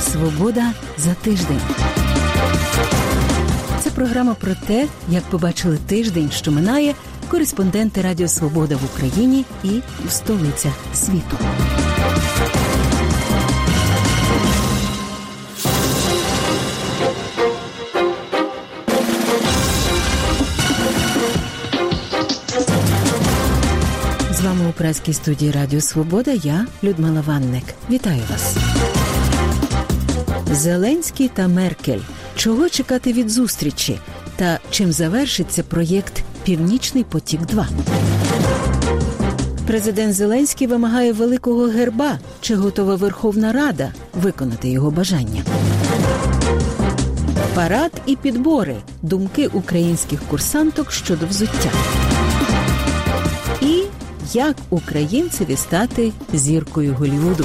Свобода за тиждень. Це програма про те, як побачили тиждень, що минає кореспонденти Радіо Свобода в Україні і в столицях світу. Прес студії Радіо Свобода я, Людмила Ванник. Вітаю вас. Зеленський та Меркель. Чого чекати від зустрічі? Та чим завершиться проєкт Північний потік 2 Президент Зеленський вимагає великого герба. Чи готова Верховна Рада виконати його бажання? Парад і підбори. Думки українських курсанток щодо взуття. Як українцеві стати зіркою Голівуду.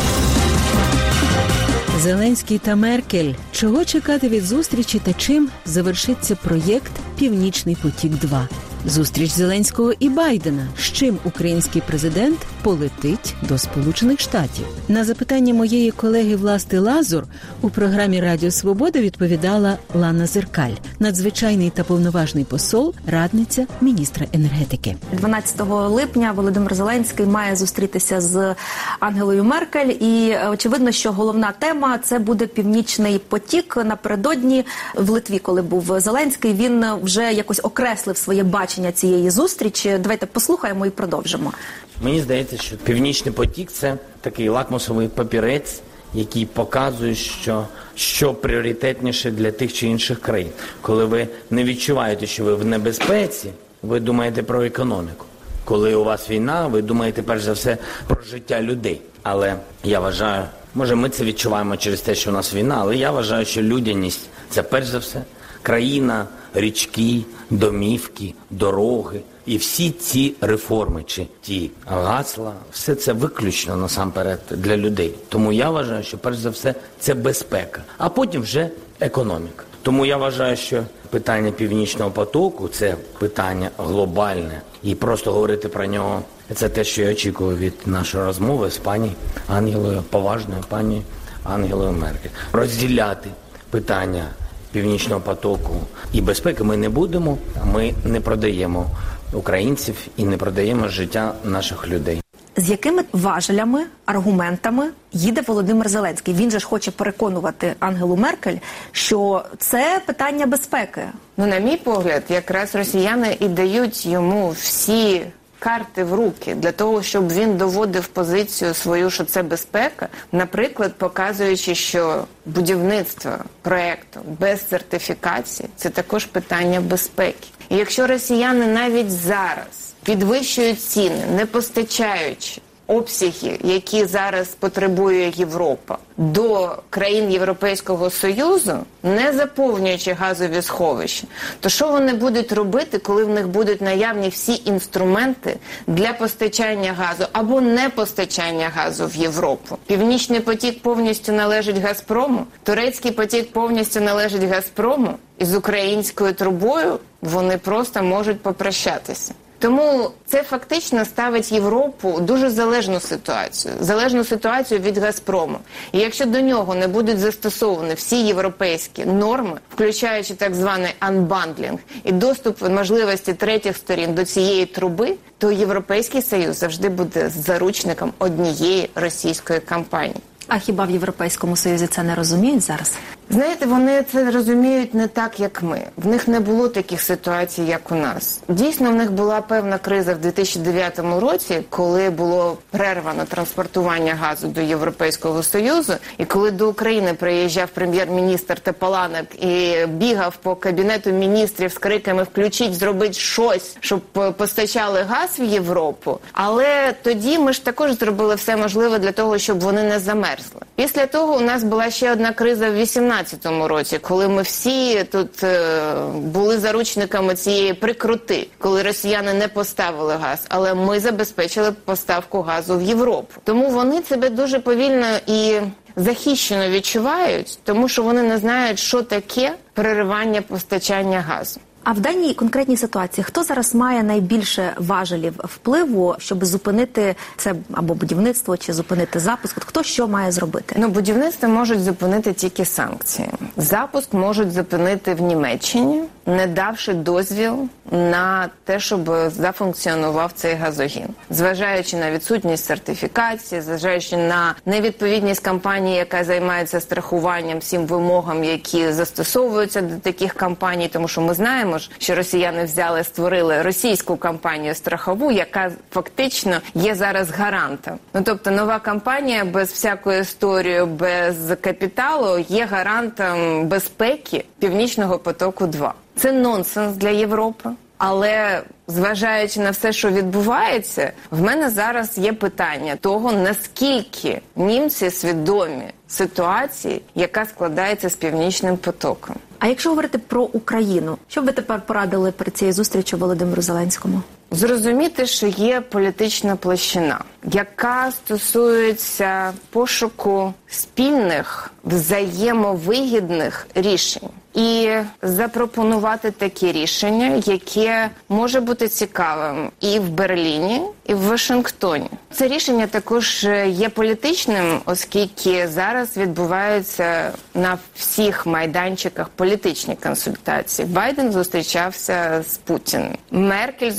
Зеленський та Меркель. Чого чекати від зустрічі та чим завершиться проєкт Північний потік 2 Зустріч Зеленського і Байдена. З чим український президент полетить до Сполучених Штатів? На запитання моєї колеги Власти Лазур у програмі Радіо Свобода відповідала Лана Зеркаль, надзвичайний та повноважний посол, радниця міністра енергетики. 12 липня Володимир Зеленський має зустрітися з Ангелою Меркель, і очевидно, що головна тема це буде північний потік. Напередодні в Литві, коли був Зеленський, він вже якось окреслив своє бачення бачення цієї зустрічі. Давайте послухаємо і продовжимо. Мені здається, що північний потік це такий лакмусовий папірець, який показує, що що пріоритетніше для тих чи інших країн. Коли ви не відчуваєте, що ви в небезпеці, ви думаєте про економіку. Коли у вас війна, ви думаєте перш за все про життя людей. Але я вважаю, може ми це відчуваємо через те, що у нас війна, але я вважаю, що людяність це перш за все країна, річки, домівки, дороги і всі ці реформи чи ті гасла, все це виключно насамперед для людей. Тому я вважаю, що перш за все це безпека, а потім вже економіка. Тому я вважаю, що питання північного потоку це питання глобальне, і просто говорити про нього це те, що я очікую від нашої розмови з пані Ангелою, поважною пані Ангелою Меркель. розділяти питання північного потоку і безпеки ми не будемо. Ми не продаємо українців і не продаємо життя наших людей. З якими важелями, аргументами їде Володимир Зеленський? Він же ж хоче переконувати Ангелу Меркель, що це питання безпеки. Ну, на мій погляд, якраз росіяни і дають йому всі карти в руки для того, щоб він доводив позицію свою, що це безпека, наприклад, показуючи, що будівництво проекту без сертифікації це також питання безпеки. І якщо росіяни навіть зараз підвищують ціни, не постачаючи обсяги, які зараз потребує Європа, до країн Європейського союзу, не заповнюючи газові сховища, то що вони будуть робити, коли в них будуть наявні всі інструменти для постачання газу або не постачання газу в Європу? Північний потік повністю належить Газпрому, турецький потік повністю належить Газпрому, і з українською трубою вони просто можуть попрощатися. Тому це фактично ставить Європу дуже залежну ситуацію, залежну ситуацію від Газпрому. І якщо до нього не будуть застосовані всі європейські норми, включаючи так званий анбандлінг і доступ можливості третіх сторін до цієї труби, то європейський союз завжди буде заручником однієї російської кампанії. А хіба в Європейському Союзі це не розуміють зараз? Знаєте, вони це розуміють не так, як ми. В них не було таких ситуацій, як у нас. Дійсно, в них була певна криза в 2009 році, коли було перервано транспортування газу до Європейського союзу, і коли до України приїжджав прем'єр-міністр Тепаланок і бігав по кабінету міністрів з криками Включіть, зробить щось, щоб постачали газ в Європу. Але тоді ми ж також зробили все можливе для того, щоб вони не замерзли. Після того у нас була ще одна криза в 18 2014 році, коли ми всі тут е, були заручниками цієї прикрути, коли росіяни не поставили газ, але ми забезпечили поставку газу в Європу. Тому вони себе дуже повільно і захищено відчувають, тому що вони не знають, що таке переривання постачання газу. А в даній конкретній ситуації хто зараз має найбільше важелів впливу, щоб зупинити це або будівництво, чи зупинити запуск? От хто що має зробити? Ну, будівництво можуть зупинити тільки санкції. Запуск можуть зупинити в Німеччині, не давши дозвіл на те, щоб зафункціонував цей газогін, зважаючи на відсутність сертифікації, зважаючи на невідповідність компанії, яка займається страхуванням всім вимогам, які застосовуються до таких компаній, тому що ми знаємо, що росіяни взяли, створили російську компанію страхову, яка фактично є зараз гарантом. Ну тобто, нова компанія без всякої історії, без капіталу є гарантом безпеки північного потоку. 2 це нонсенс для Європи. Але зважаючи на все, що відбувається, в мене зараз є питання того, наскільки німці свідомі ситуації, яка складається з північним потоком. А якщо говорити про Україну, що б ви тепер порадили при цій зустрічі Володимиру Зеленському? Зрозуміти, що є політична площина, яка стосується пошуку спільних взаємовигідних рішень. І запропонувати такі рішення, яке може бути цікавим і в Берліні, і в Вашингтоні. Це рішення також є політичним, оскільки зараз відбуваються на всіх майданчиках політичні консультації. Байден зустрічався з Путіним. Меркель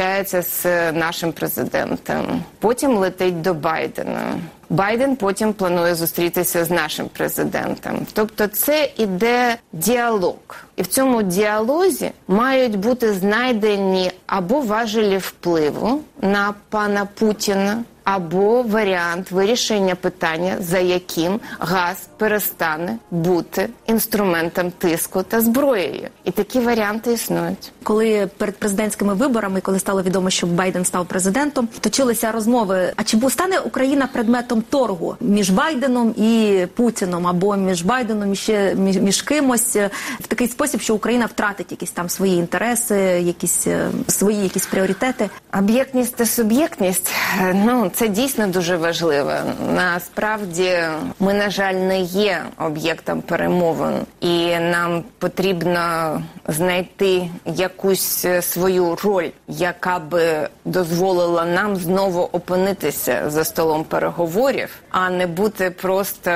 зустрічається з нашим президентом. Потім летить до Байдена. Байден потім планує зустрітися з нашим президентом. Тобто, це іде діалог, і в цьому діалозі мають бути знайдені або важелі впливу на пана Путіна. Або варіант вирішення питання, за яким газ перестане бути інструментом тиску та зброєю, і такі варіанти існують. Коли перед президентськими виборами, коли стало відомо, що Байден став президентом, точилися розмови. А чи стане Україна предметом торгу між Байденом і Путіном, або між Байденом і ще між, між кимось в такий спосіб, що Україна втратить якісь там свої інтереси, якісь свої якісь пріоритети? Об'єктність та суб'єктність ну це дійсно дуже важливо. Насправді, ми на жаль не є об'єктом перемовин, і нам потрібно знайти якусь свою роль, яка би дозволила нам знову опинитися за столом переговорів, а не бути просто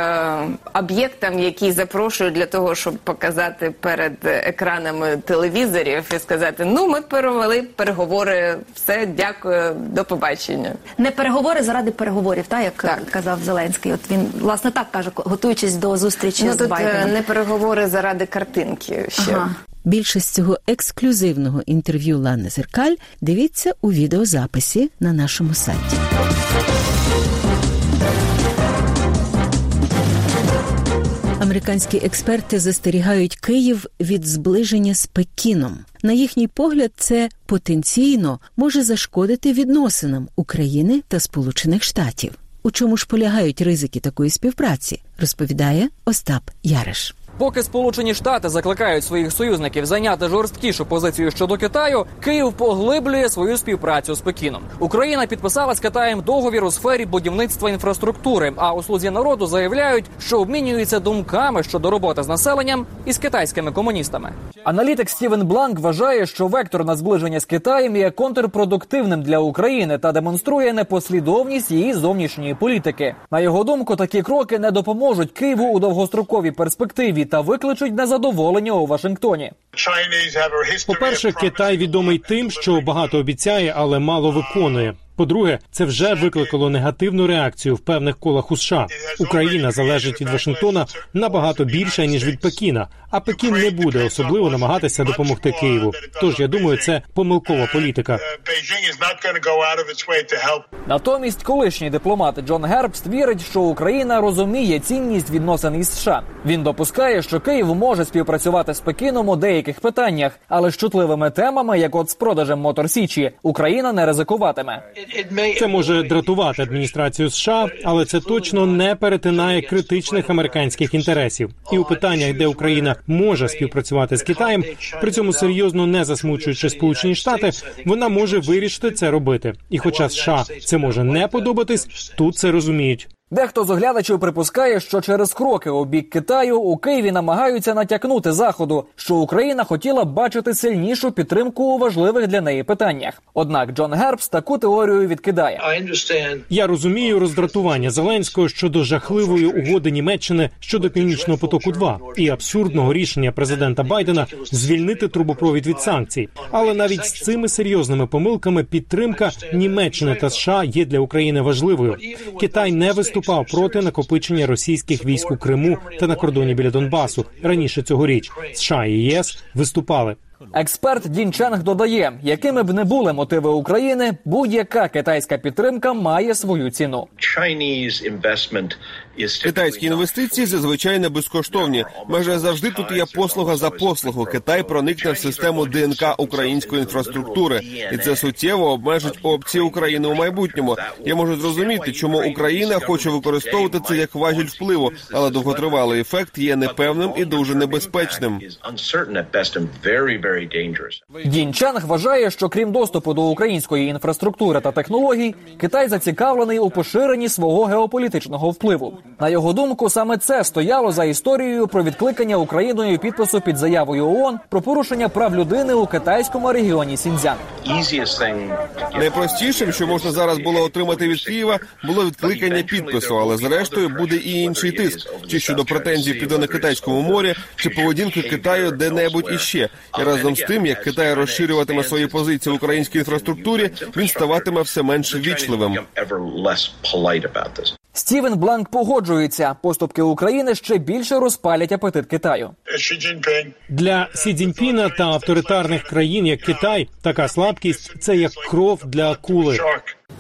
об'єктом, який запрошує для того, щоб показати перед екранами телевізорів і сказати: Ну, ми перевели переговори, все, дякую, до побачення. Не переговори заради переговорів, та як Так. казав Зеленський. От він власне так каже, готуючись до зустрічі Ну з тут е, Байденом. не переговори заради картинки. Ще Ага. Більшість цього ексклюзивного інтерв'ю Лани Зеркаль дивіться у відеозаписі на нашому сайті. Американські експерти застерігають Київ від зближення з Пекіном. На їхній погляд, це потенційно може зашкодити відносинам України та Сполучених Штатів. У чому ж полягають ризики такої співпраці, розповідає Остап Яриш. Поки Сполучені Штати закликають своїх союзників зайняти жорсткішу позицію щодо Китаю, Київ поглиблює свою співпрацю з Пекіном. Україна підписала з Китаєм договір у сфері будівництва інфраструктури. А у слузі народу заявляють, що обмінюються думками щодо роботи з населенням із китайськими комуністами. Аналітик Стівен Бланк вважає, що вектор на зближення з Китаєм є контрпродуктивним для України та демонструє непослідовність її зовнішньої політики. На його думку, такі кроки не допоможуть Києву у довгостроковій перспективі та викличуть незадоволення у Вашингтоні. По-перше, Китай відомий тим, що багато обіцяє, але мало виконує. По-друге, це вже викликало негативну реакцію в певних колах у США. Україна залежить від Вашингтона набагато більше ніж від Пекіна, а Пекін не буде особливо намагатися допомогти Києву. Тож я думаю, це помилкова політика. Натомість, колишній дипломат Джон Гербст вірить, що Україна розуміє цінність відносин із США. Він допускає, що Київ може співпрацювати з Пекіном у деяких питаннях, але з чутливими темами, як от з продажем Мотор Січі, Україна не ризикуватиме. Це може дратувати адміністрацію США, але це точно не перетинає критичних американських інтересів. І у питаннях, де Україна може співпрацювати з Китаєм, при цьому серйозно не засмучуючи Сполучені Штати, вона може вирішити це робити. І хоча США це може не подобатись, тут це розуміють. Дехто з оглядачів припускає, що через кроки у бік Китаю у Києві намагаються натякнути заходу, що Україна хотіла б бачити сильнішу підтримку у важливих для неї питаннях. Однак Джон Гербс таку теорію відкидає. Я розумію роздратування Зеленського щодо жахливої угоди Німеччини щодо північного потоку 2 і абсурдного рішення президента Байдена звільнити трубопровід від санкцій. Але навіть з цими серйозними помилками підтримка Німеччини та США є для України важливою. Китай не виступає виступав проти накопичення російських військ у Криму та на кордоні біля Донбасу раніше цьогоріч. США і ЄС виступали. Експерт Дін Ченг додає, якими б не були мотиви України, будь-яка китайська підтримка має свою ціну. Китайські інвестиції зазвичай не безкоштовні. Майже завжди тут є послуга за послугу. Китай проникне в систему ДНК української інфраструктури, і це суттєво обмежить опції України у майбутньому. Я можу зрозуміти, чому Україна хоче використовувати це як важіль впливу, але довготривалий ефект є непевним і дуже небезпечним. Дін Чанг вважає, що крім доступу до української інфраструктури та технологій, Китай зацікавлений у поширенні свого геополітичного впливу. На його думку, саме це стояло за історією про відкликання Україною підпису під заявою ООН про порушення прав людини у китайському регіоні Сіньцзян. Найпростішим, що можна зараз було отримати від Києва, було відкликання підпису, але зрештою буде і інший тиск, чи щодо претензій південно китайському морі, чи поведінки Китаю де-небудь іще. І разом з тим, як Китай розширюватиме свої позиції в українській інфраструктурі, він ставатиме все менш вічливим. Стівен Бланк погоджується, поступки України ще більше розпалять апетит Китаю. Для Сі Цзіньпіна та авторитарних країн, як Китай, така слабкість це як кров для акули.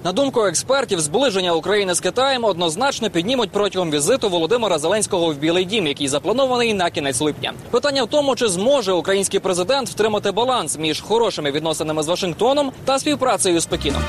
На думку експертів, зближення України з Китаєм однозначно піднімуть протягом візиту Володимира Зеленського в Білий Дім, який запланований на кінець липня. Питання в тому, чи зможе український президент втримати баланс між хорошими відносинами з Вашингтоном та співпрацею з Пекіном.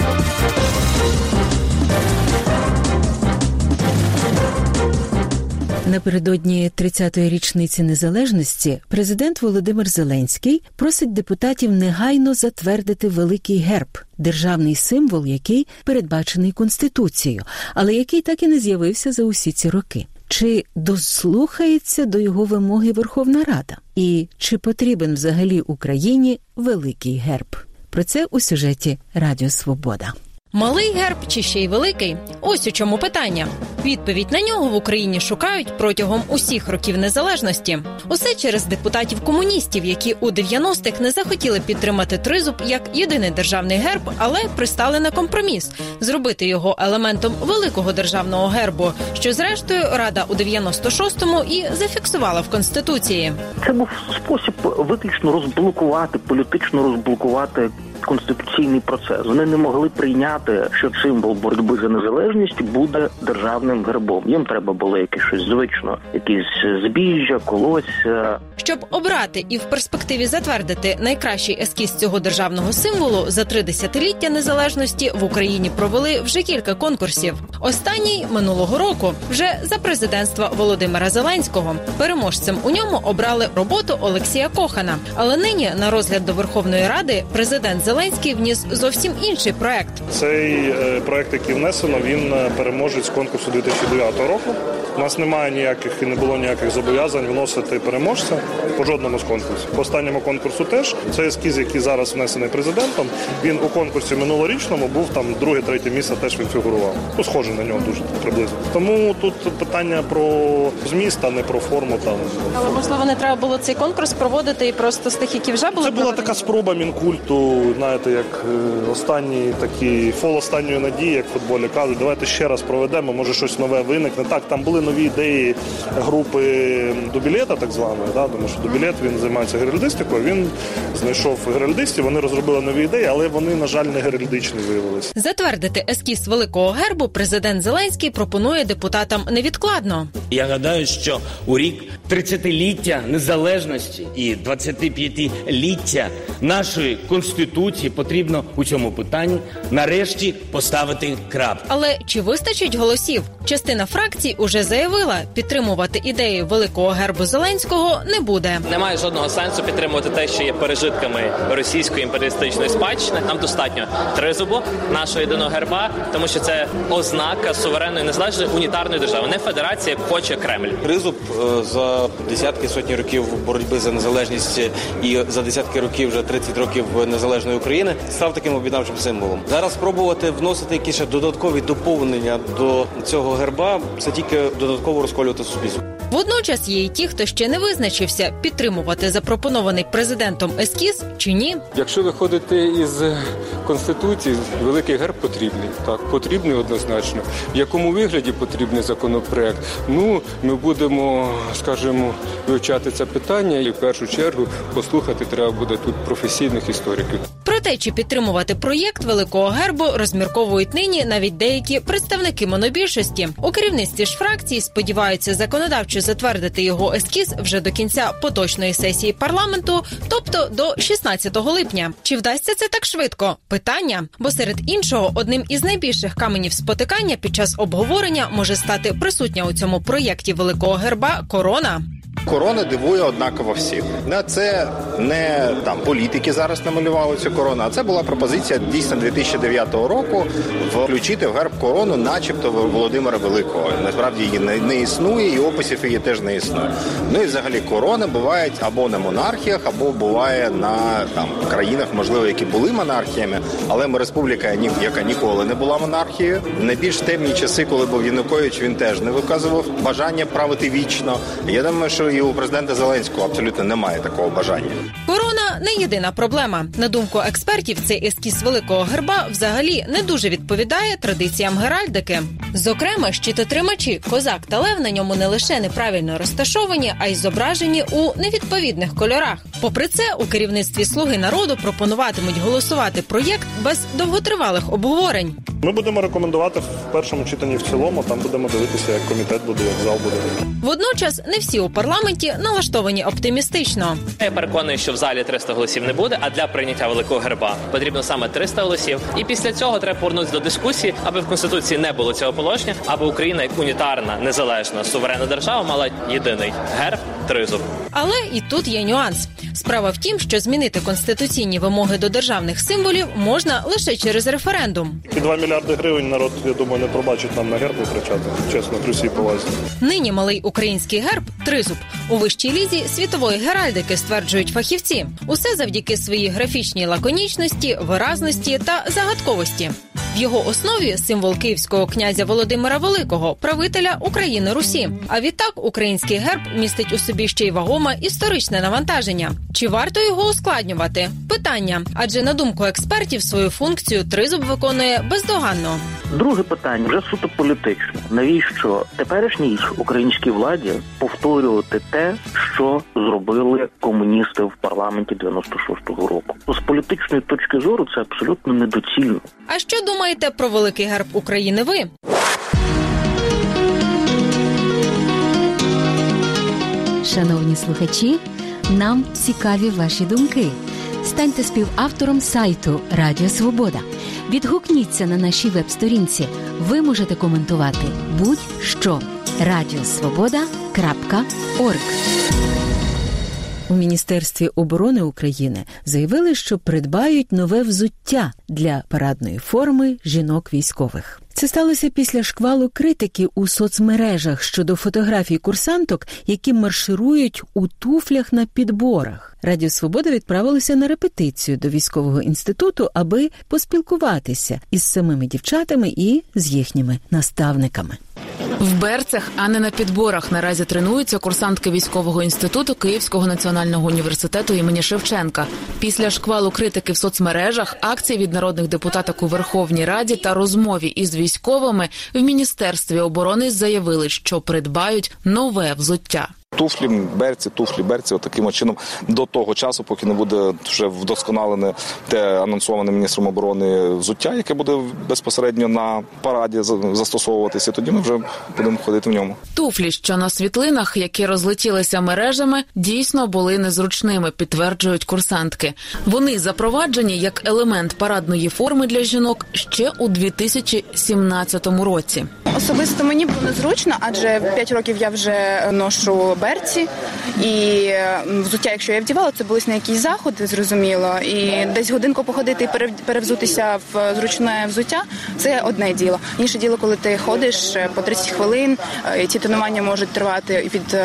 Напередодні 30-ї річниці незалежності президент Володимир Зеленський просить депутатів негайно затвердити великий герб, державний символ, який передбачений конституцією, але який так і не з'явився за усі ці роки. Чи дослухається до його вимоги Верховна Рада? І чи потрібен взагалі Україні великий герб? Про це у сюжеті Радіо Свобода. Малий герб чи ще й великий? Ось у чому питання. Відповідь на нього в Україні шукають протягом усіх років незалежності. Усе через депутатів-комуністів, які у 90-х не захотіли підтримати тризуб як єдиний державний герб, але пристали на компроміс зробити його елементом великого державного гербу, що зрештою рада у 96-му і зафіксувала в конституції. Це був спосіб виключно розблокувати політично розблокувати конституційний процес. Вони не могли прийняти, що символ боротьби за незалежність буде державним гербом. Їм треба було якесь щось звично, якісь збіжжя, колосся. Щоб обрати і в перспективі затвердити найкращий ескіз цього державного символу за три десятиліття незалежності в Україні провели вже кілька конкурсів. Останній минулого року вже за президентства Володимира Зеленського. Переможцем у ньому обрали роботу Олексія Кохана. Але нині на розгляд до Верховної Ради президент Зеленський вніс зовсім інший проект. Цей е, проект, який внесено, він е, переможець конкурсу 2009 року. У нас немає ніяких і не було ніяких зобов'язань вносити переможця по жодному з конкурсів. По останньому конкурсу теж це ескіз, який зараз внесений президентом. Він у конкурсі минулорічному був там друге-третє місце. Теж він фігурував. Ну, схоже на нього дуже приблизно. Тому тут питання про зміст, а не про форму. Там але можливо не треба було цей конкурс проводити і просто з тих, які вже були це була проведені? така спроба мінкульту. Знаєте, як е, останній такий фол останньої надії, як в футболі кажуть, давайте ще раз проведемо. Може щось нове виникне. Так, там були нові ідеї групи Дубілета, так званої, да, тому що Дубілет він займається геральдистикою. Він знайшов геральдистів, вони розробили нові ідеї, але вони, на жаль, не геральдичні виявилися. Затвердити ескіз великого гербу президент Зеленський пропонує депутатам невідкладно. Я гадаю, що у рік 30-ліття незалежності і 25-ліття нашої конституції конституції потрібно у цьому питанні нарешті поставити крапку. Але чи вистачить голосів? Частина фракцій уже заявила, підтримувати ідею великого гербу Зеленського не буде. Немає жодного сенсу підтримувати те, що є пережитками російської імперіалістичної спадщини. Нам достатньо тризубу нашого єдиного герба, тому що це ознака суверенної незалежної унітарної держави, не федерація, як хоче Кремль. Тризуб е, за десятки сотні років боротьби за незалежність і за десятки років вже 30 років незалежної України став таким об'єднавчим символом. Зараз спробувати вносити якісь ще додаткові доповнення до цього герба це тільки додатково розколювати суспільство. Водночас є й ті, хто ще не визначився, підтримувати запропонований президентом ескіз чи ні. Якщо виходити із конституції, великий герб потрібний. Так, потрібний однозначно. В якому вигляді потрібний законопроект? Ну, ми будемо, скажімо, вивчати це питання, і в першу чергу послухати треба буде тут професійних істориків. Те, чи підтримувати проєкт великого гербу, розмірковують нині навіть деякі представники монобільшості. У керівництві ж фракції сподіваються законодавчо затвердити його ескіз вже до кінця поточної сесії парламенту, тобто до 16 липня. Чи вдасться це так швидко? Питання, бо серед іншого, одним із найбільших каменів спотикання під час обговорення може стати присутня у цьому проєкті великого герба корона. Корона дивує однаково всіх. На це не там політики зараз намалювали цю корону, а це була пропозиція дійсно 2009 року включити в герб корону, начебто Володимира Великого. Насправді її не, не існує, і описів її теж не існує. Ну і взагалі корони бувають або на монархіях, або буває на там країнах, можливо, які були монархіями, але ми республіка, яка ніколи не була монархією. В найбільш темні часи, коли був Янукович, він теж не виказував бажання правити вічно. Я думаю, що і у президента Зеленського абсолютно немає такого бажання. Корона не єдина проблема. На думку експертів, цей ескіз великого герба взагалі не дуже відповідає традиціям геральдики. Зокрема, щитотримачі, козак та лев на ньому не лише неправильно розташовані, а й зображені у невідповідних кольорах. Попри це, у керівництві слуги народу пропонуватимуть голосувати проєкт без довготривалих обговорень. Ми будемо рекомендувати в першому читанні в цілому. Там будемо дивитися, як комітет буде, як зал буде. Водночас не всі у парламенті налаштовані оптимістично. Я переконаний, що в залі 300 голосів не буде. А для прийняття великого герба потрібно саме 300 голосів. І після цього треба повернутися до дискусії, аби в конституції не було цього положення, аби Україна як унітарна, незалежна суверенна держава мала єдиний герб тризуб. Але і тут є нюанс. Справа в тім, що змінити конституційні вимоги до державних символів можна лише через референдум. І 2 мільярди гривень народ, я думаю, не пробачить нам на герб витрачати. Чесно, при всій повазі. Нині малий український герб тризуб у вищій лізі світової геральдики стверджують фахівці. Усе завдяки своїй графічній лаконічності, виразності та загадковості. В його основі символ київського князя Володимира Великого, правителя України Русі. А відтак український герб містить у собі ще й вагоме історичне навантаження. Чи варто його ускладнювати? Питання, адже на думку експертів, свою функцію тризуб виконує бездоганно. Друге питання вже суто політичне. Навіщо теперішній українській владі повторювати те, що зробили комуністи в парламенті 96-го року? З політичної точки зору це абсолютно недоцільно. А що думаєте про великий герб України? Ви? Шановні слухачі, нам цікаві ваші думки. Станьте співавтором сайту Радіо Свобода. Відгукніться на нашій веб-сторінці. Ви можете коментувати будь-що радіосвобода.орг. У Міністерстві оборони України заявили, що придбають нове взуття для парадної форми жінок військових. Це сталося після шквалу критики у соцмережах щодо фотографій курсанток, які марширують у туфлях на підборах. Радіо Свобода відправилося на репетицію до військового інституту, аби поспілкуватися із самими дівчатами і з їхніми наставниками. В берцях, а не на підборах, наразі тренуються курсантки військового інституту Київського національного університету імені Шевченка. Після шквалу критики в соцмережах, акцій від народних депутаток у Верховній Раді та розмові із військовими в міністерстві оборони заявили, що придбають нове взуття. Туфлі, берці, туфлі, берці. От таким чином до того часу, поки не буде вже вдосконалене те анонсоване міністром оборони взуття, яке буде безпосередньо на параді застосовуватися. Тоді ми вже будемо ходити в ньому. Туфлі, що на світлинах, які розлетілися мережами, дійсно були незручними, підтверджують курсантки. Вони запроваджені як елемент парадної форми для жінок ще у 2017 році. Особисто мені було незручно, адже 5 років я вже ношу берці, і взуття, якщо я вдівала, це були на якісь заходи, зрозуміло. І десь годинку походити і перевзутися в зручне взуття це одне діло. Інше діло, коли ти ходиш по 30 хвилин, і ці тренування можуть тривати від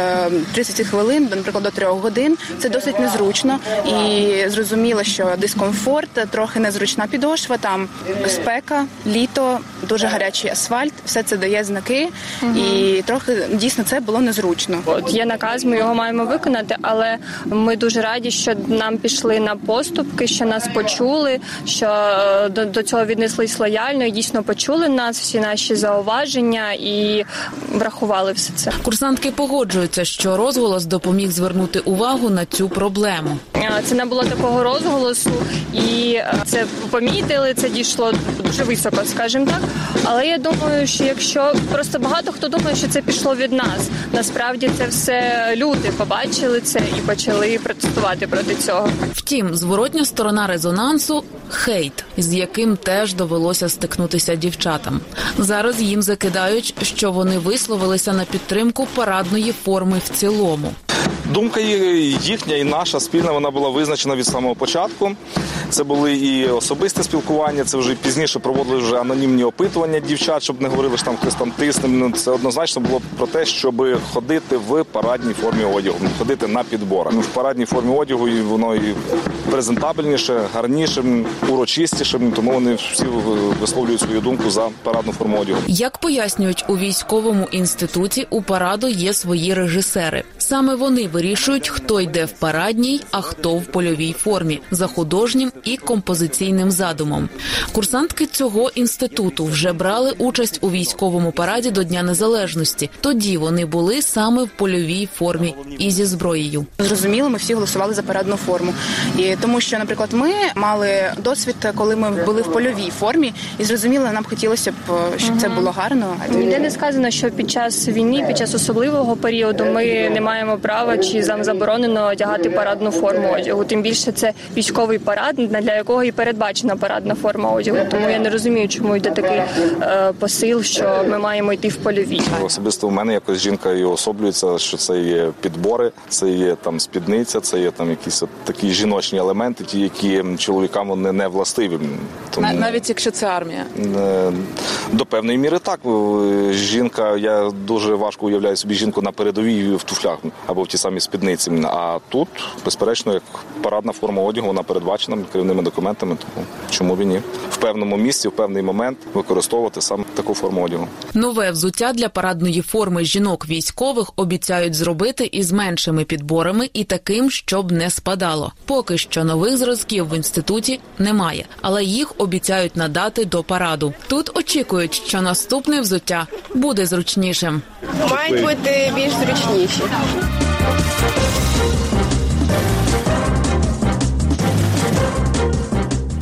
30 хвилин, наприклад, до 3 годин. Це досить незручно і зрозуміло, що дискомфорт, трохи незручна підошва, там спека, літо, дуже гарячий асфальт. Все це дає знаки, угу. і трохи дійсно це було незручно. От є наказ, ми його маємо виконати, але ми дуже раді, що нам пішли на поступки, що нас почули, що е, до, до цього віднеслись лояльно і дійсно почули нас, всі наші зауваження і врахували все це. Курсантки погоджуються, що розголос допоміг звернути увагу на цю проблему. Це не було такого розголосу, і е, це помітили. Це дійшло дуже високо, скажімо так. Але я думаю, що якщо просто багато хто думає, що це пішло від нас, насправді це все люди побачили це і почали протестувати проти цього. Втім, зворотня сторона резонансу хейт, з яким теж довелося стикнутися дівчатам. Зараз їм закидають, що вони висловилися на підтримку парадної форми в цілому. Думка їхня і наша спільна вона була визначена від самого початку. Це були і особисте спілкування. Це вже пізніше проводили вже анонімні опитування дівчат, щоб не говорили що там хтось там тисне. Ну, це однозначно було про те, щоб ходити в парадній формі одягу, ходити на підборах. Ну, в парадній формі одягу і воно і презентабельніше, гарнішим, урочистішим. Тому вони всі висловлюють свою думку за парадну форму одягу. Як пояснюють у військовому інституті, у параду є свої режисери. Саме вони вирішують, хто йде в парадній, а хто в польовій формі за художнім і композиційним задумом. Курсантки цього інституту вже брали участь у військовому параді до Дня Незалежності. Тоді вони були саме в польовій формі і зі зброєю. Зрозуміло, ми всі голосували за парадну форму, і тому, що, наприклад, ми мали досвід, коли ми були в польовій формі, і зрозуміло, нам хотілося б, щоб це було гарно. Ніде не сказано, що під час війни, під час особливого періоду, ми не маємо права чи нам заборонено одягати парадну форму одягу. Тим більше це військовий парад, для якого і передбачена парадна форма одягу. Тому я не розумію, чому йде такий е, посил, що ми маємо йти в польові. Особисто в мене якось жінка і особлюється, що це є підбори, це є там спідниця, це є там якісь от такі жіночні елементи, ті, які чоловікам вони не властиві. Тому навіть якщо це армія е, до певної міри так. Жінка, я дуже важко уявляю собі жінку на передовій в туфлях або в ті самі спідниці. А тут, безперечно, як парадна форма одягу, вона передбачена керівними документами. Тому чому б і ні? в певному місці, в певний момент використовувати саме таку форму одягу. Нове взуття для парадної форми жінок військових обіцяють зробити із меншими підборами і таким, щоб не спадало. Поки що нових зразків в інституті немає, але їх обіцяють надати до параду. Тут очікують, що наступне взуття буде зручнішим. Мають бути більш зручніші.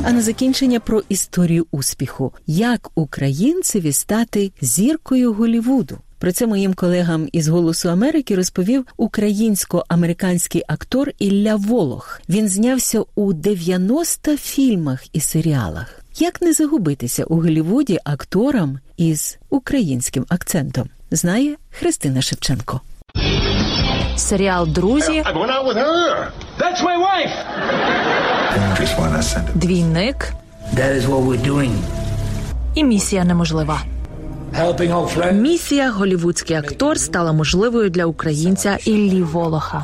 А на закінчення про історію успіху, як українцеві стати зіркою Голівуду. Про це моїм колегам із Голосу Америки розповів українсько-американський актор Ілля Волох. Він знявся у 90 фільмах і серіалах. Як не загубитися у Голівуді акторам із українським акцентом? Знає Христина Шевченко. Серіал Друзі Двійник. І місія неможлива. Місія голівудський актор стала можливою для українця Іллі Волоха.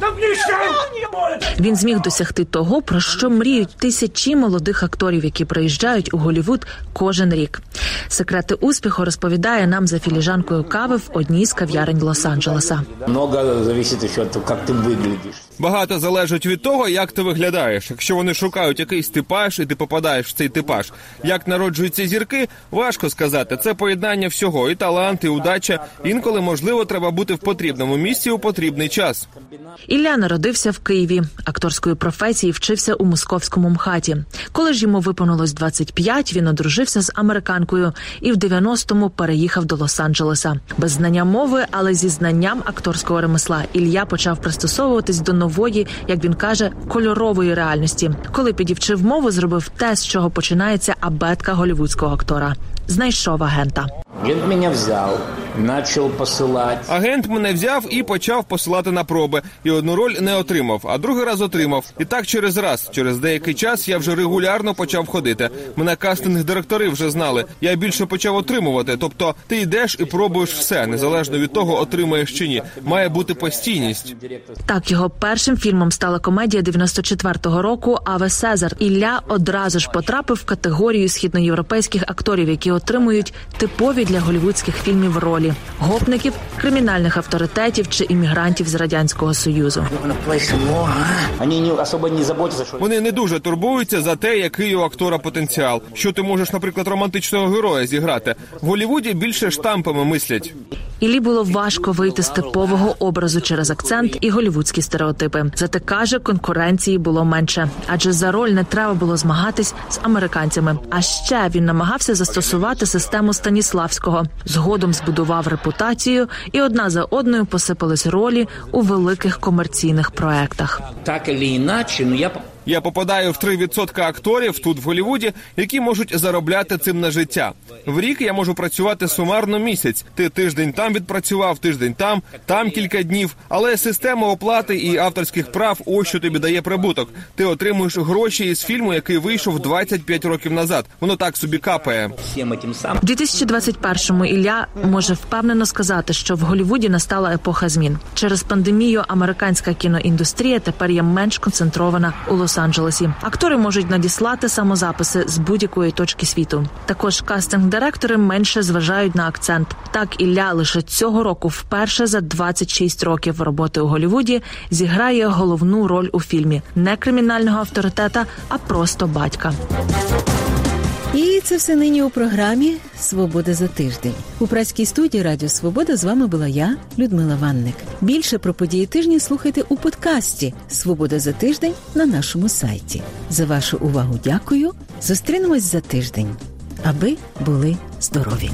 Він зміг досягти того, про що мріють тисячі молодих акторів, які приїжджають у Голівуд кожен рік. Секрети успіху розповідає нам за філіжанкою кави в одній з кав'ярень Лос-Анджелеса. Много залежить від того, як ти виглядиш. Багато залежить від того, як ти виглядаєш. Якщо вони шукають якийсь типаж, і ти попадаєш в цей типаж. Як народжуються зірки, важко сказати. Це поєднання всього, і талант, і удача. Інколи можливо треба бути в потрібному місці у потрібний час. Ілля народився в Києві. Акторської професії вчився у московському МХАТі. Коли ж йому виповнилось 25, він одружився з американкою і в 90-му переїхав до Лос-Анджелеса. Без знання мови, але зі знанням акторського ремесла Ілля почав пристосовуватись до нової, як він каже, кольорової реальності. Коли підівчив мову, зробив те, з чого починається абетка голівудського актора. Знайшов агента. Він мене взяв, почав посилати. Агент мене взяв і почав посилати на проби. І одну роль не отримав, а другий раз отримав. І так через раз. Через деякий час я вже регулярно почав ходити. Мене кастинг директори вже знали. Я більше почав отримувати. Тобто, ти йдеш і пробуєш все, незалежно від того, отримаєш чи ні. Має бути постійність. Так його першим фільмом стала комедія 94-го року Аве Сезар. Ілля одразу ж потрапив в категорію східноєвропейських акторів, які отримують типові для голівудських фільмів ролі гопників, кримінальних авторитетів чи іммігрантів з радянського союзу. Вони не особо не заботяться, що Вони не дуже турбуються за те, який у актора потенціал. Що ти можеш, наприклад, романтичного героя зіграти в Голлівуді більше штампами мислять. Іллі було важко вийти з типового образу через акцент і голівудські стереотипи. Зате каже, конкуренції було менше, адже за роль не треба було змагатись з американцями. А ще він намагався застосувати систему Станіславського. Згодом збудував репутацію, і одна за одною посипались ролі у великих комерційних проектах. так или іначе, ну я Я попадаю в 3% акторів тут в Голлівуді, які можуть заробляти цим на життя. В рік я можу працювати сумарно місяць. Ти тиждень там відпрацював, тиждень там, там кілька днів. Але система оплати і авторських прав ось що тобі дає прибуток. Ти отримуєш гроші із фільму, який вийшов 25 років назад. Воно так собі капає. У 2021-му Ілля може впевнено сказати, що в Голлівуді настала епоха змін. Через пандемію американська кіноіндустрія тепер є менш концентрована у Лос-Анджелесі. Актори можуть надіслати самозаписи з будь-якої точки світу. Також кастинг-директори менше зважають на акцент. Так Ілля лише цього року, вперше за 26 років роботи у Голівуді, зіграє головну роль у фільмі не кримінального авторитета, а просто батька. І це все нині у програмі Свобода за тиждень. У праській студії Радіо Свобода з вами була я, Людмила Ванник. Більше про події тижня слухайте у подкасті Свобода за тиждень на нашому сайті. За вашу увагу дякую. Зустрінемось за тиждень, аби були здорові.